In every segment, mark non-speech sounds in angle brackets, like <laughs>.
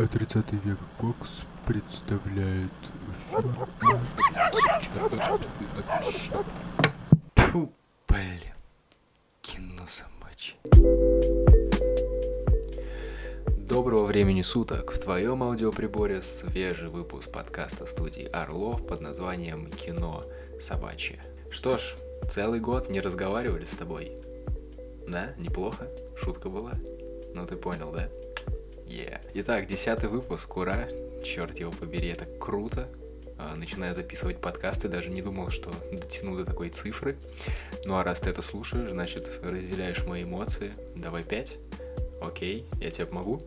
А 30 век Кокс представляет фильм... Блин. Кино собачье. Доброго времени суток! В твоем аудиоприборе свежий выпуск подкаста студии Орлов под названием «Кино собачье». Что ж, целый год не разговаривали с тобой. Да, неплохо? Шутка была? Ну ты понял, да? Yeah. Итак, десятый выпуск, ура! Черт его побери, это круто. А, начиная записывать подкасты, даже не думал, что дотяну до такой цифры. Ну а раз ты это слушаешь, значит, разделяешь мои эмоции. Давай пять. Окей, я тебе помогу.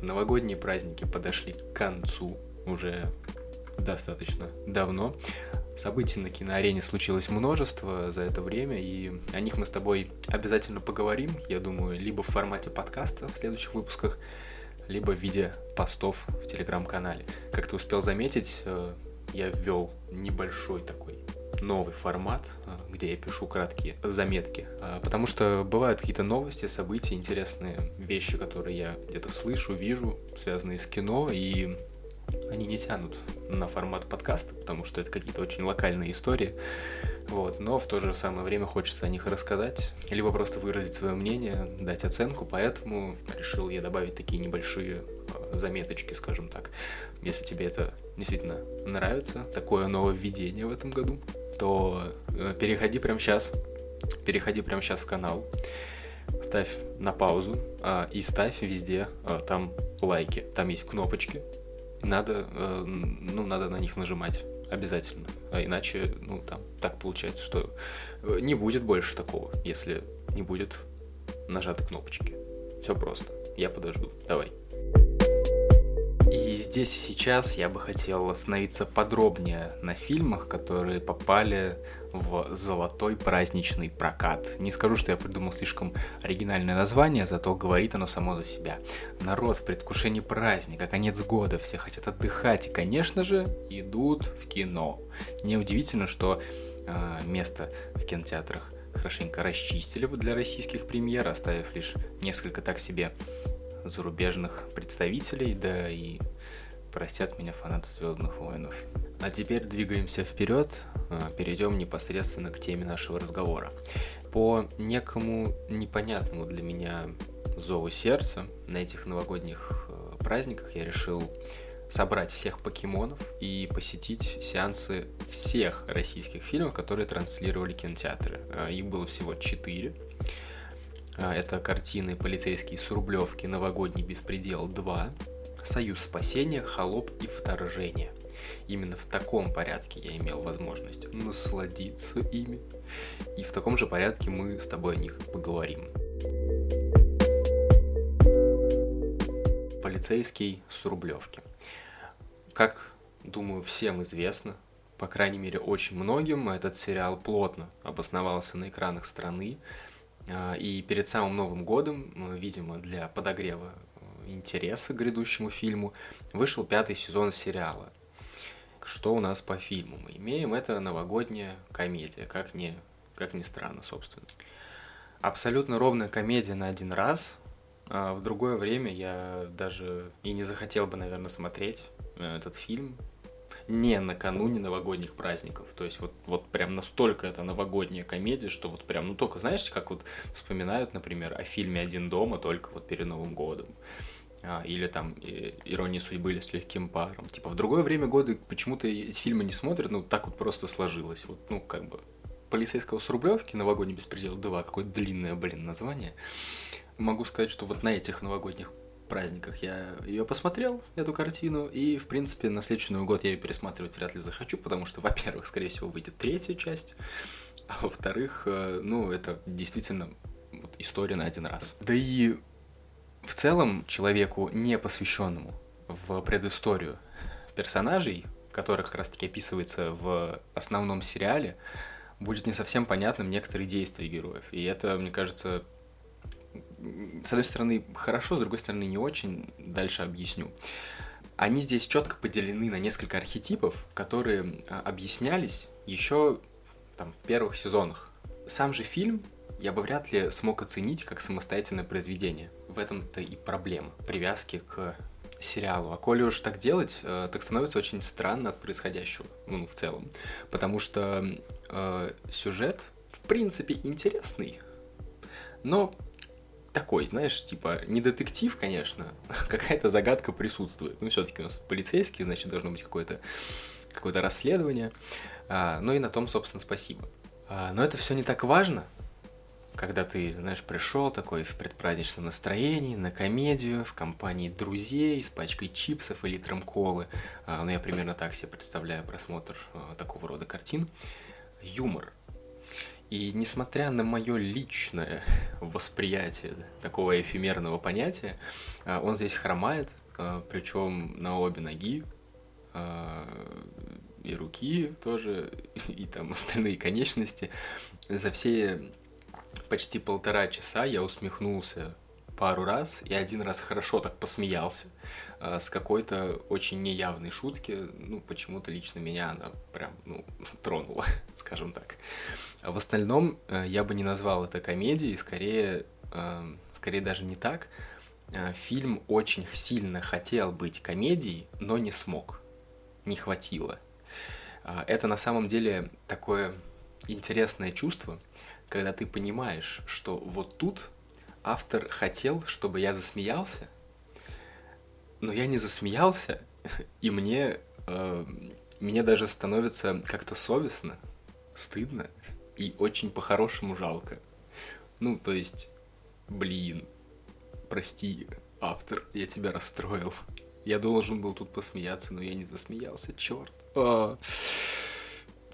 Новогодние праздники подошли к концу уже достаточно давно. Событий на киноарене случилось множество за это время, и о них мы с тобой обязательно поговорим, я думаю, либо в формате подкаста в следующих выпусках, либо в виде постов в телеграм-канале. Как ты успел заметить, э, я ввел небольшой такой новый формат, э, где я пишу краткие заметки, э, потому что бывают какие-то новости, события, интересные вещи, которые я где-то слышу, вижу, связанные с кино, и они не тянут на формат подкаста, потому что это какие-то очень локальные истории. Вот, но в то же самое время хочется о них рассказать, либо просто выразить свое мнение, дать оценку, поэтому решил я добавить такие небольшие э, заметочки, скажем так. Если тебе это действительно нравится, такое нововведение в этом году, то э, переходи прямо сейчас, переходи прямо сейчас в канал, ставь на паузу а, и ставь везде а, там лайки. Там есть кнопочки, надо, э, ну, надо на них нажимать обязательно. А иначе, ну, там, так получается, что э, не будет больше такого, если не будет нажаты кнопочки. Все просто. Я подожду. Давай. И здесь и сейчас я бы хотел остановиться подробнее на фильмах, которые попали в золотой праздничный прокат. Не скажу, что я придумал слишком оригинальное название, зато говорит оно само за себя. Народ в предвкушении праздника, конец года, все хотят отдыхать и, конечно же, идут в кино. Неудивительно, что э, место в кинотеатрах хорошенько расчистили для российских премьер, оставив лишь несколько так себе зарубежных представителей, да и простят меня фанаты Звездных войнов. А теперь двигаемся вперед, а, перейдем непосредственно к теме нашего разговора. По некому непонятному для меня зову сердца на этих новогодних э, праздниках я решил собрать всех покемонов и посетить сеансы всех российских фильмов, которые транслировали кинотеатры. А, их было всего четыре. А, это картины «Полицейские с Рублевки», «Новогодний беспредел 2», «Союз спасения», «Холоп» и «Вторжение». Именно в таком порядке я имел возможность насладиться ими. И в таком же порядке мы с тобой о них поговорим. Полицейский с Рублевки. Как, думаю, всем известно, по крайней мере, очень многим, этот сериал плотно обосновался на экранах страны, и перед самым Новым годом, видимо, для подогрева э, интереса к грядущему фильму, вышел пятый сезон сериала. Что у нас по фильму мы имеем? Это новогодняя комедия, как ни, как ни странно, собственно. Абсолютно ровная комедия на один раз. А в другое время я даже и не захотел бы, наверное, смотреть э, этот фильм, не накануне новогодних праздников. То есть вот, вот прям настолько это новогодняя комедия, что вот прям, ну только знаешь, как вот вспоминают, например, о фильме «Один дома» только вот перед Новым годом. А, или там «Ирония судьбы» или «С легким паром». Типа в другое время года почему-то эти фильмы не смотрят, ну так вот просто сложилось. Вот, ну как бы полицейского с Рублевки, новогодний беспредел 2, какое длинное, блин, название. Могу сказать, что вот на этих новогодних праздниках я ее посмотрел, эту картину, и, в принципе, на следующий Новый год я ее пересматривать вряд ли захочу, потому что, во-первых, скорее всего, выйдет третья часть, а во-вторых, э, ну, это действительно вот, история на один раз. Да и в целом человеку, не посвященному в предысторию персонажей, которых как раз-таки описывается в основном сериале, будет не совсем понятным некоторые действия героев. И это, мне кажется, с одной стороны, хорошо, с другой стороны, не очень. Дальше объясню. Они здесь четко поделены на несколько архетипов, которые а, объяснялись еще там, в первых сезонах. Сам же фильм я бы вряд ли смог оценить как самостоятельное произведение. В этом-то и проблема привязки к сериалу. А коли уж так делать, э, так становится очень странно от происходящего, ну, в целом. Потому что э, сюжет, в принципе, интересный, но такой, знаешь, типа, не детектив, конечно, <laughs> какая-то загадка присутствует. Ну, все-таки у нас полицейский, значит, должно быть какое-то какое расследование. А, ну и на том, собственно, спасибо. А, но это все не так важно, когда ты, знаешь, пришел такой в предпраздничном настроении, на комедию, в компании друзей, с пачкой чипсов и литром колы. А, ну, я примерно так себе представляю просмотр а, такого рода картин. Юмор. И несмотря на мое личное <laughs> восприятие такого эфемерного понятия, а, он здесь хромает, а, причем на обе ноги, а, и руки тоже, <laughs> и там остальные конечности. За все почти полтора часа я усмехнулся пару раз и один раз хорошо так посмеялся э, с какой-то очень неявной шутки. Ну, почему-то лично меня она прям, ну, <laughs> тронула, <laughs> скажем так. А в остальном э, я бы не назвал это комедией, скорее, э, скорее даже не так. Э, фильм очень сильно хотел быть комедией, но не смог, не хватило. Э, это на самом деле такое интересное чувство, когда ты понимаешь, что вот тут автор хотел, чтобы я засмеялся, но я не засмеялся, <laughs> и мне, э, мне даже становится как-то совестно, стыдно и очень по-хорошему жалко. Ну, то есть, блин, прости, автор, я тебя расстроил. Я должен был тут посмеяться, но я не засмеялся, черт. А,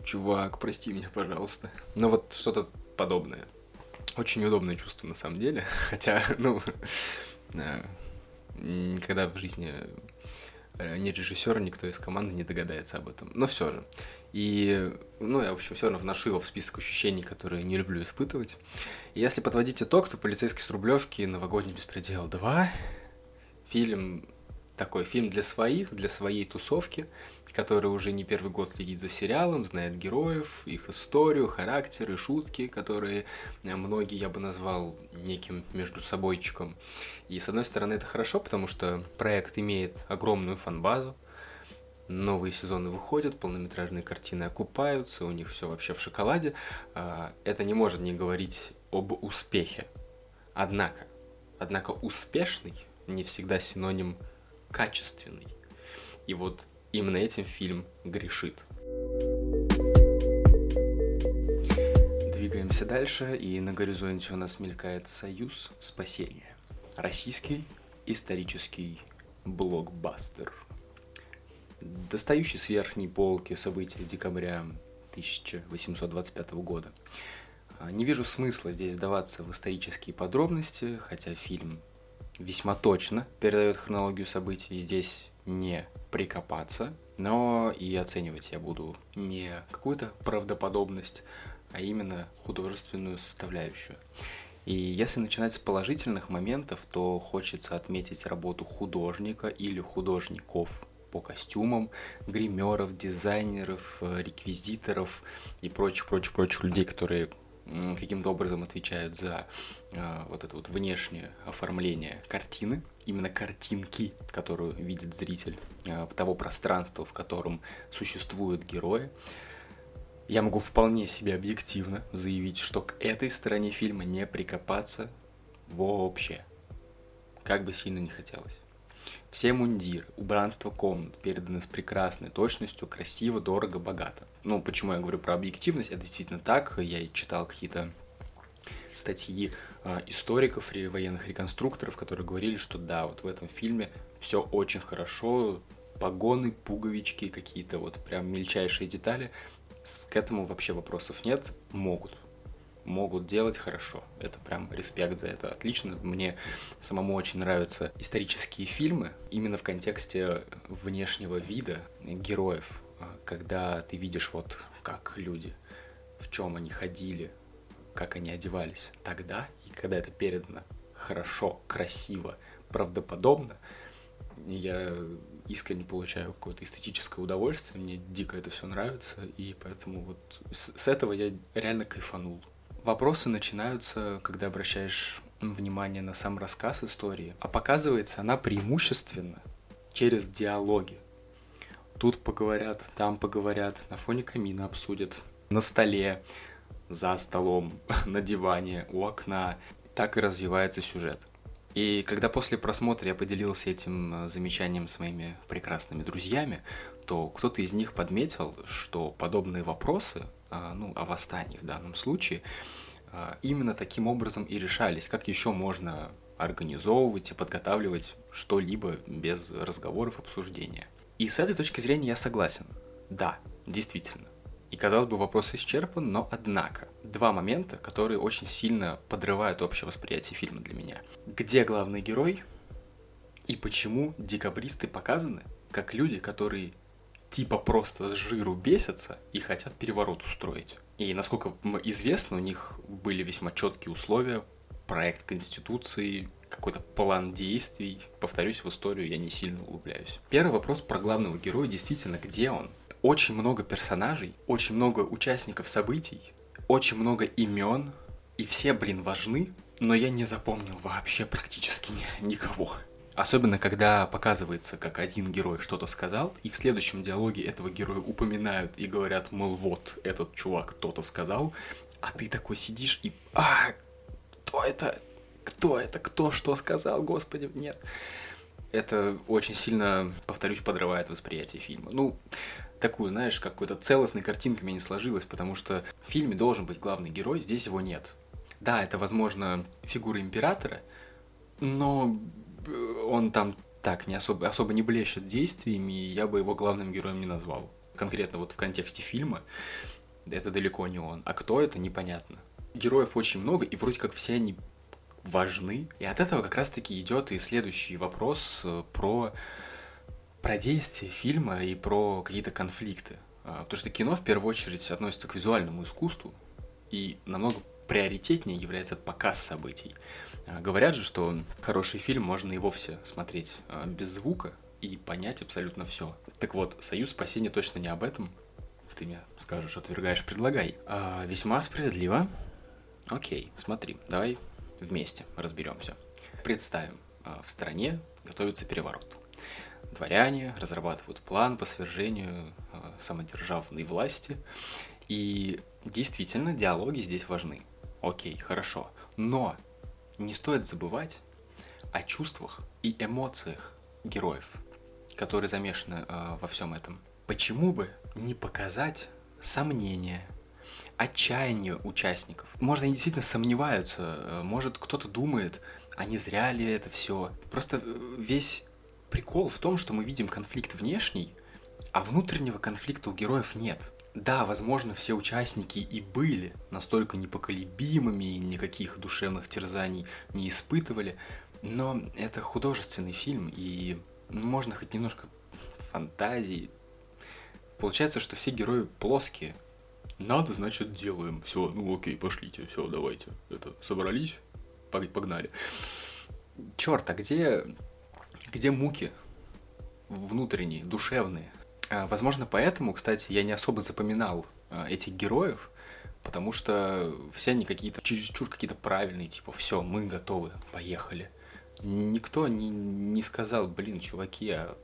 чувак, прости меня, пожалуйста. Ну вот что-то подобное. Очень удобное чувство на самом деле, <laughs> хотя, ну, <laughs> э, никогда в жизни э, ни режиссер, никто из команды не догадается об этом. Но все же. И, ну, я, в общем, все равно вношу его в список ощущений, которые не люблю испытывать. И если подводить итог, то «Полицейский с Рублевки», «Новогодний беспредел 2», фильм такой фильм для своих, для своей тусовки, который уже не первый год следит за сериалом, знает героев, их историю, характеры, шутки, которые э, многие я бы назвал неким между собойчиком. И с одной стороны это хорошо, потому что проект имеет огромную фанбазу, новые сезоны выходят, полнометражные картины окупаются, у них все вообще в шоколаде. А, это не может не говорить об успехе. Однако, однако успешный не всегда синоним качественный. И вот именно этим фильм грешит. Двигаемся дальше, и на горизонте у нас мелькает «Союз спасения». Российский исторический блокбастер. Достающий с верхней полки события декабря 1825 года. А, не вижу смысла здесь вдаваться в исторические подробности, хотя фильм весьма точно передает хронологию событий. Здесь не прикопаться, но и оценивать я буду не какую-то правдоподобность, а именно художественную составляющую. И если начинать с положительных моментов, то хочется отметить работу художника или художников по костюмам, гримеров, дизайнеров, э, реквизиторов и прочих-прочих-прочих людей, которые каким-то образом отвечают за э, вот это вот внешнее оформление картины, именно картинки, которую видит зритель, э, того пространства, в котором существуют герои. Я могу вполне себе объективно заявить, что к этой стороне фильма не прикопаться вообще, как бы сильно не хотелось. Все мундиры, убранство комнат переданы с прекрасной точностью, красиво, дорого, богато. Ну, почему я говорю про объективность? Это действительно так. Я и читал какие-то статьи э, историков и военных реконструкторов, которые говорили, что да, вот в этом фильме все очень хорошо, погоны, пуговички, какие-то вот прям мельчайшие детали. К этому вообще вопросов нет, могут могут делать хорошо. Это прям респект за это. Отлично. Мне самому очень нравятся исторические фильмы именно в контексте внешнего вида героев, а, когда ты видишь вот как люди, в чем они ходили, как они одевались тогда, и когда это передано хорошо, красиво, правдоподобно, я искренне получаю какое-то эстетическое удовольствие, мне дико это все нравится, и поэтому вот с, с этого я реально кайфанул Вопросы начинаются, когда обращаешь внимание на сам рассказ истории, а показывается она преимущественно через диалоги. Тут поговорят, там поговорят, на фоне камина обсудят, на столе, за столом, <laughs> на диване, у окна. Так и развивается сюжет. И когда после просмотра я поделился этим э, замечанием с моими прекрасными друзьями, то кто-то из них подметил, что подобные вопросы, ну, о восстании в данном случае, а, именно таким образом и решались. Как еще можно организовывать и подготавливать что-либо без разговоров, обсуждения. И с этой точки зрения я согласен. Да, действительно. И, казалось бы, вопрос исчерпан, но однако. Два момента, которые очень сильно подрывают общее восприятие фильма для меня. Где главный герой и почему декабристы показаны как люди, которые типа просто с жиру бесятся и хотят переворот устроить. И насколько известно, у них были весьма четкие условия, проект Конституции, какой-то план действий. Повторюсь, в историю я не сильно углубляюсь. Первый вопрос про главного героя, действительно, где он? Очень много персонажей, очень много участников событий, очень много имен, и все, блин, важны, но я не запомнил вообще практически ни, никого. Особенно, когда показывается, как один герой что-то сказал, и в следующем диалоге этого героя упоминают и говорят, мол, вот, этот чувак кто-то сказал, а ты такой сидишь и... А, кто это? Кто это? Кто что сказал? Господи, нет. Это очень сильно, повторюсь, подрывает восприятие фильма. Ну, такую, знаешь, какой-то целостной картинкой мне не сложилось, потому что в фильме должен быть главный герой, здесь его нет. Да, это, возможно, фигура императора, но он там так не особо, особо не блещет действиями, и я бы его главным героем не назвал. Конкретно вот в контексте фильма это далеко не он. А кто это, непонятно. Героев очень много, и вроде как все они важны. И от этого как раз-таки идет и следующий вопрос э, про, про действие фильма и про какие-то конфликты. А, потому что кино в первую очередь относится к визуальному искусству и намного приоритетнее является показ событий. А, говорят же, что хороший фильм можно и вовсе смотреть а, без звука и понять абсолютно все. Так вот, «Союз спасения» точно не об этом. Ты мне скажешь, отвергаешь, предлагай. А, весьма справедливо. Окей, смотри, давай вместе разберемся. Представим, в стране готовится переворот. Дворяне разрабатывают план по свержению самодержавной власти. И действительно, диалоги здесь важны. Окей, хорошо. Но не стоит забывать о чувствах и эмоциях героев, которые замешаны э, во всем этом. Почему бы не показать сомнения, отчаяние участников? Может, они действительно сомневаются, э, может, кто-то думает, а не зря ли это все. Просто э, весь прикол в том, что мы видим конфликт внешний, а внутреннего конфликта у героев нет. Да, возможно, все участники и были настолько непоколебимыми и никаких душевных терзаний не испытывали, но это художественный фильм, и можно хоть немножко фантазии. Получается, что все герои плоские. Надо, значит, делаем. Все, ну окей, пошлите, все, давайте. Это, собрались, погнали. Черт, а где, где муки внутренние, душевные? А, возможно, поэтому, кстати, я не особо запоминал а, этих героев, потому что все они какие-то чересчур какие-то правильные, типа, все, мы готовы, поехали. Никто не, не сказал, блин, чуваки, а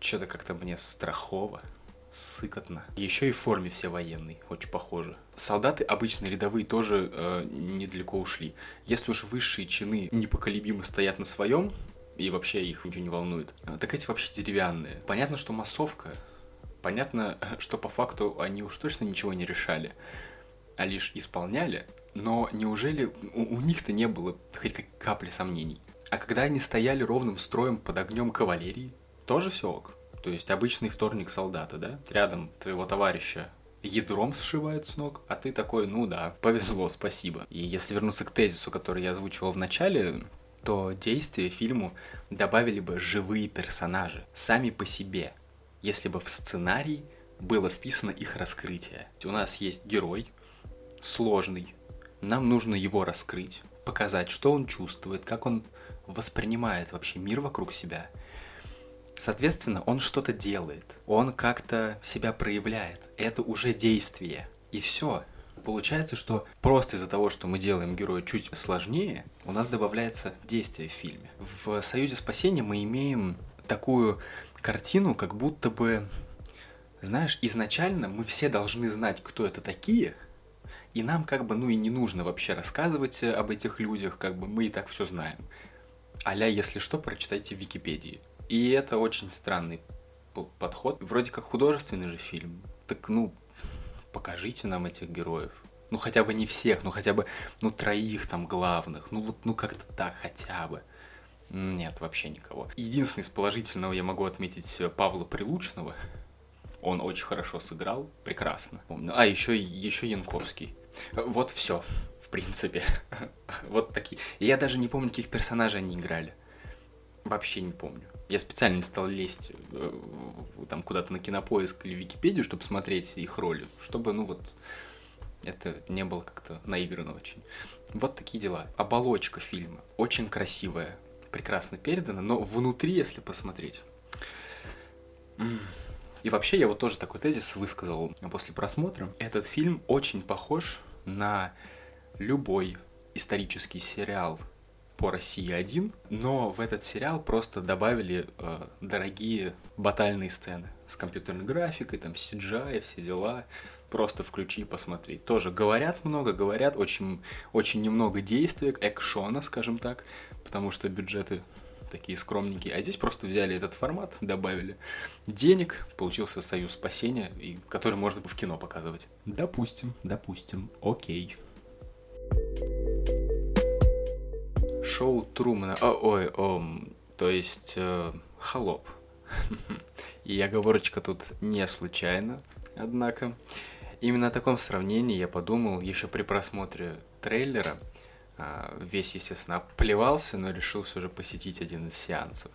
что-то как-то мне страхово, сыкотно. Еще и в форме все военные, очень похожи. Солдаты обычные рядовые тоже э, недалеко ушли. Если уж высшие чины непоколебимо стоят на своем, и вообще их ничего не волнует. А, так эти вообще деревянные. Понятно, что массовка, понятно, <laughs> что по факту они уж точно ничего не решали, а лишь исполняли, но неужели у, у них-то не было хоть капли сомнений? А когда они стояли ровным строем под огнем кавалерии, тоже все ок. То есть обычный вторник солдата, да? Рядом твоего товарища ядром сшивает с ног, а ты такой, ну да, повезло, спасибо. И если вернуться к тезису, который я озвучивал в начале, то действие фильму добавили бы живые персонажи, сами по себе, если бы в сценарий было вписано их раскрытие. У нас есть герой, сложный, нам нужно его раскрыть, показать, что он чувствует, как он воспринимает вообще мир вокруг себя. Соответственно, он что-то делает, он как-то себя проявляет. Это уже действие. И все. Получается, что просто из-за того, что мы делаем героя чуть сложнее, у нас добавляется действие в фильме. В «Союзе спасения» мы имеем такую картину, как будто бы, знаешь, изначально мы все должны знать, кто это такие, и нам как бы, ну и не нужно вообще рассказывать об этих людях, как бы мы и так все знаем. Аля, если что, прочитайте в Википедии. И это очень странный подход. Вроде как художественный же фильм. Так, ну, покажите нам этих героев. Ну, хотя бы не всех, ну, хотя бы, ну, троих там главных. Ну, вот, ну, как-то так хотя бы. Нет, вообще никого. Единственный из положительного я могу отметить э, Павла Прилучного. Он очень хорошо сыграл, прекрасно. А, еще, еще Янковский. Вот все, в принципе. <laughs> вот такие. Я даже не помню, каких персонажей они играли. Вообще не помню. Я специально не стал лезть э, там куда-то на кинопоиск или Википедию, чтобы смотреть их роли, чтобы, ну вот, это не было как-то наиграно очень. Вот такие дела. Оболочка фильма очень красивая, прекрасно передана, но внутри, если посмотреть... И вообще я вот тоже такой тезис высказал после просмотра. Этот фильм очень похож на любой исторический сериал по России один, но в этот сериал просто добавили э, дорогие батальные сцены с компьютерной графикой, там CGI, все дела. Просто включи и посмотри. Тоже говорят много, говорят, очень, очень немного действия, экшона, скажем так, потому что бюджеты такие скромненькие. А здесь просто взяли этот формат, добавили денег, получился союз спасения, и который можно в кино показывать. Допустим, допустим, окей. Шоу Трумана, о, ой, о, то есть э, холоп. <laughs> И оговорочка тут не случайно, однако. Именно о таком сравнении я подумал еще при просмотре трейлера. А, весь, естественно, плевался, но решил все же посетить один из сеансов.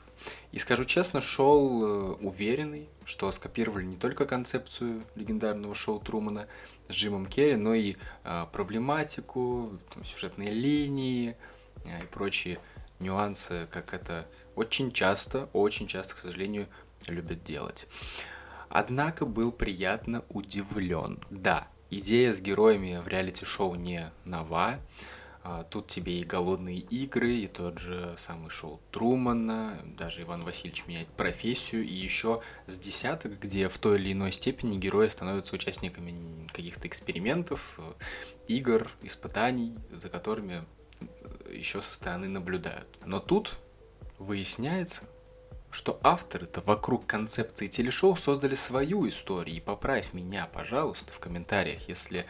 И скажу честно, шел э, уверенный, что скопировали не только концепцию легендарного шоу Трумана с Джимом Керри, но и а, проблематику, сюжетные линии и прочие нюансы, как это очень часто, очень часто, к сожалению, любят делать. Однако был приятно удивлен. Да, идея с героями в реалити-шоу не нова, а, тут тебе и голодные игры, и тот же самый шоу Трумана, даже Иван Васильевич меняет профессию, и еще с десяток, где в той или иной степени герои становятся участниками каких-то экспериментов, э, игр, испытаний, за которыми э, еще со стороны наблюдают. Но тут выясняется, что авторы-то вокруг концепции телешоу создали свою историю. И поправь меня, пожалуйста, в комментариях, если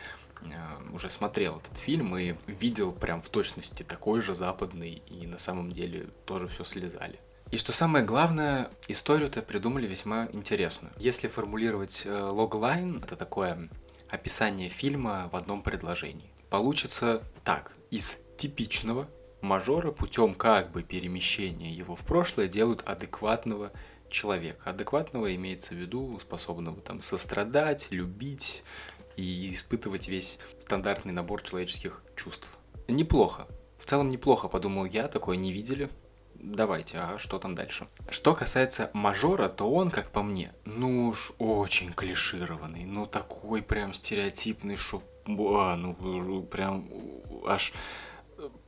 Э, уже смотрел этот фильм и видел прям в точности такой же западный, и на самом деле тоже все слезали. И что самое главное, историю-то придумали весьма интересную. Если формулировать э, логлайн, это такое описание фильма в одном предложении. Получится так. Из типичного мажора путем как бы перемещения его в прошлое делают адекватного человека. Адекватного имеется в виду способного там сострадать, любить, и испытывать весь стандартный набор человеческих чувств. Неплохо. В целом неплохо, подумал я, такое не видели. Давайте, а что там дальше? Что касается мажора, то он, как по мне, ну уж очень клишированный, ну такой прям стереотипный, что, а, ну прям аж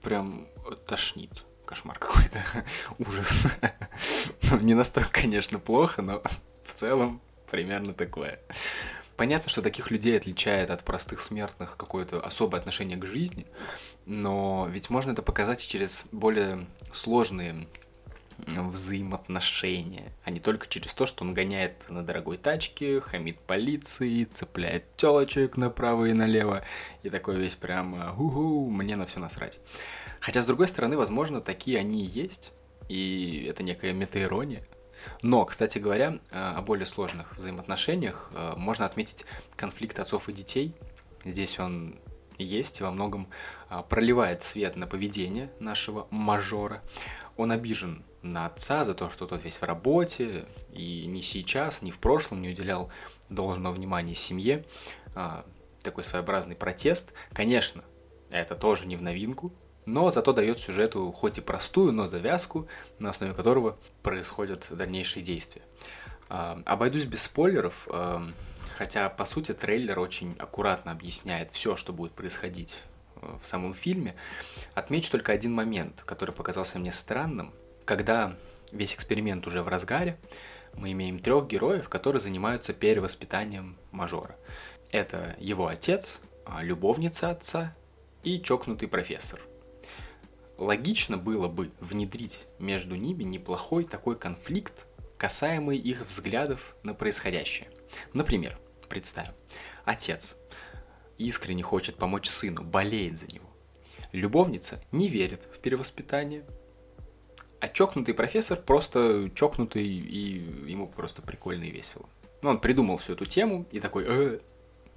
прям тошнит. Кошмар какой-то, <laughs> ужас. <laughs> ну, не настолько, конечно, плохо, но в целом примерно такое. Понятно, что таких людей отличает от простых смертных какое-то особое отношение к жизни, но ведь можно это показать через более сложные взаимоотношения, а не только через то, что он гоняет на дорогой тачке, хамит полиции, цепляет телочек направо и налево, и такой весь прям «Угу, мне на все насрать». Хотя, с другой стороны, возможно, такие они и есть, и это некая метаирония. Но, кстати говоря, э, о более сложных взаимоотношениях э, можно отметить конфликт отцов и детей. Здесь он есть и во многом проливает свет на поведение нашего мажора. Он обижен на отца за то, что тот весь в работе, и ни сейчас, ни в прошлом не уделял должного внимания семье. Такой своеобразный протест. Конечно, это тоже не в новинку, но зато дает сюжету хоть и простую, но завязку, на основе которого происходят дальнейшие действия. А, обойдусь без спойлеров, а, Хотя, по сути, трейлер очень аккуратно объясняет все, что будет происходить э, в самом фильме. Отмечу только один момент, который показался мне странным. Когда весь эксперимент уже в разгаре, мы имеем трех героев, которые занимаются перевоспитанием мажора. Это его отец, а, любовница отца и чокнутый профессор. Логично было бы внедрить между ними неплохой такой конфликт, касаемый их взглядов на происходящее. Например, представим, отец искренне хочет помочь сыну, болеет за него. Любовница не верит в перевоспитание, а чокнутый профессор просто чокнутый, и ему просто прикольно и весело. Ну, он придумал всю эту тему и такой э,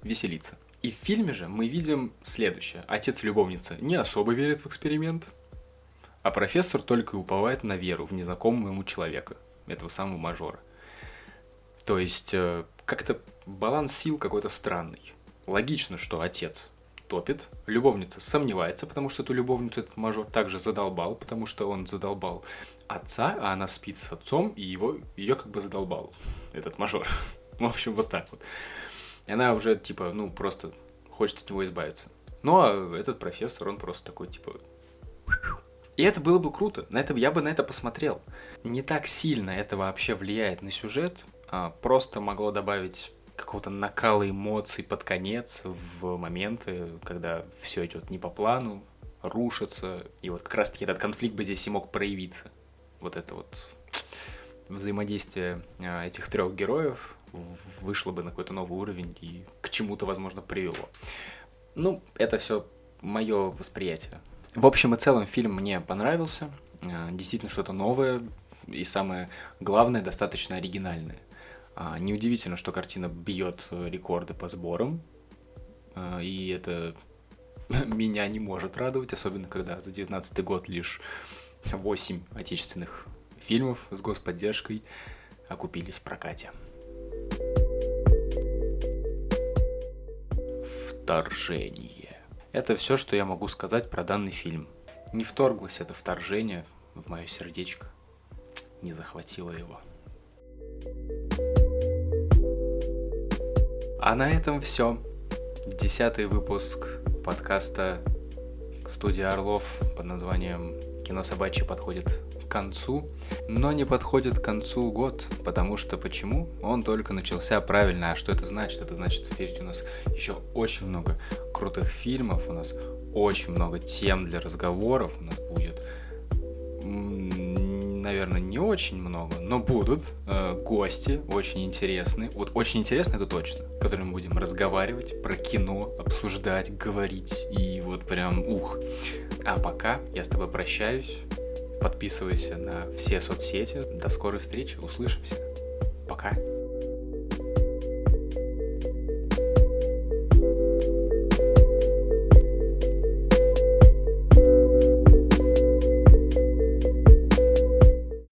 веселится. И в фильме же мы видим следующее. Отец любовницы не особо верит в эксперимент, а профессор только уповает на веру в незнакомого ему человека, этого самого мажора. То есть, э, как-то баланс сил какой-то странный. Логично, что отец топит, любовница сомневается, потому что эту любовницу этот мажор также задолбал, потому что он задолбал отца, а она спит с отцом, и его, ее как бы задолбал этот мажор. <laughs> В общем, вот так вот. И она уже, типа, ну, просто хочет от него избавиться. Ну, а этот профессор, он просто такой, типа... И это было бы круто. На это, я бы на это посмотрел. Не так сильно это вообще влияет на сюжет. А просто могло добавить какого-то накала эмоций под конец в моменты, когда все идет не по плану, рушится. И вот как раз-таки этот конфликт бы здесь и мог проявиться. Вот это вот взаимодействие а, этих трех героев вышло бы на какой-то новый уровень и к чему-то, возможно, привело. Ну, это все мое восприятие. В общем и целом фильм мне понравился. А, действительно что-то новое и самое главное, достаточно оригинальное. А, неудивительно, что картина бьет э, рекорды по сборам, а, и это <laughs> меня не может радовать, особенно когда за 19 год лишь 8 отечественных фильмов с господдержкой окупились в прокате. Вторжение. Это все, что я могу сказать про данный фильм. Не вторглось это вторжение в мое сердечко, не захватило его. А на этом все. Десятый выпуск подкаста студия Орлов под названием «Кино собачье» подходит к концу, но не подходит к концу год, потому что почему? Он только начался правильно, а что это значит? Это значит, впереди у нас еще очень много крутых фильмов, у нас очень много тем для разговоров, у нас будет наверное, не очень много, но будут э, гости очень интересные. Вот очень интересно это точно, с которыми мы будем разговаривать про кино, обсуждать, говорить и вот прям ух. А пока я с тобой прощаюсь. Подписывайся на все соцсети. До скорой встречи. Услышимся. Пока.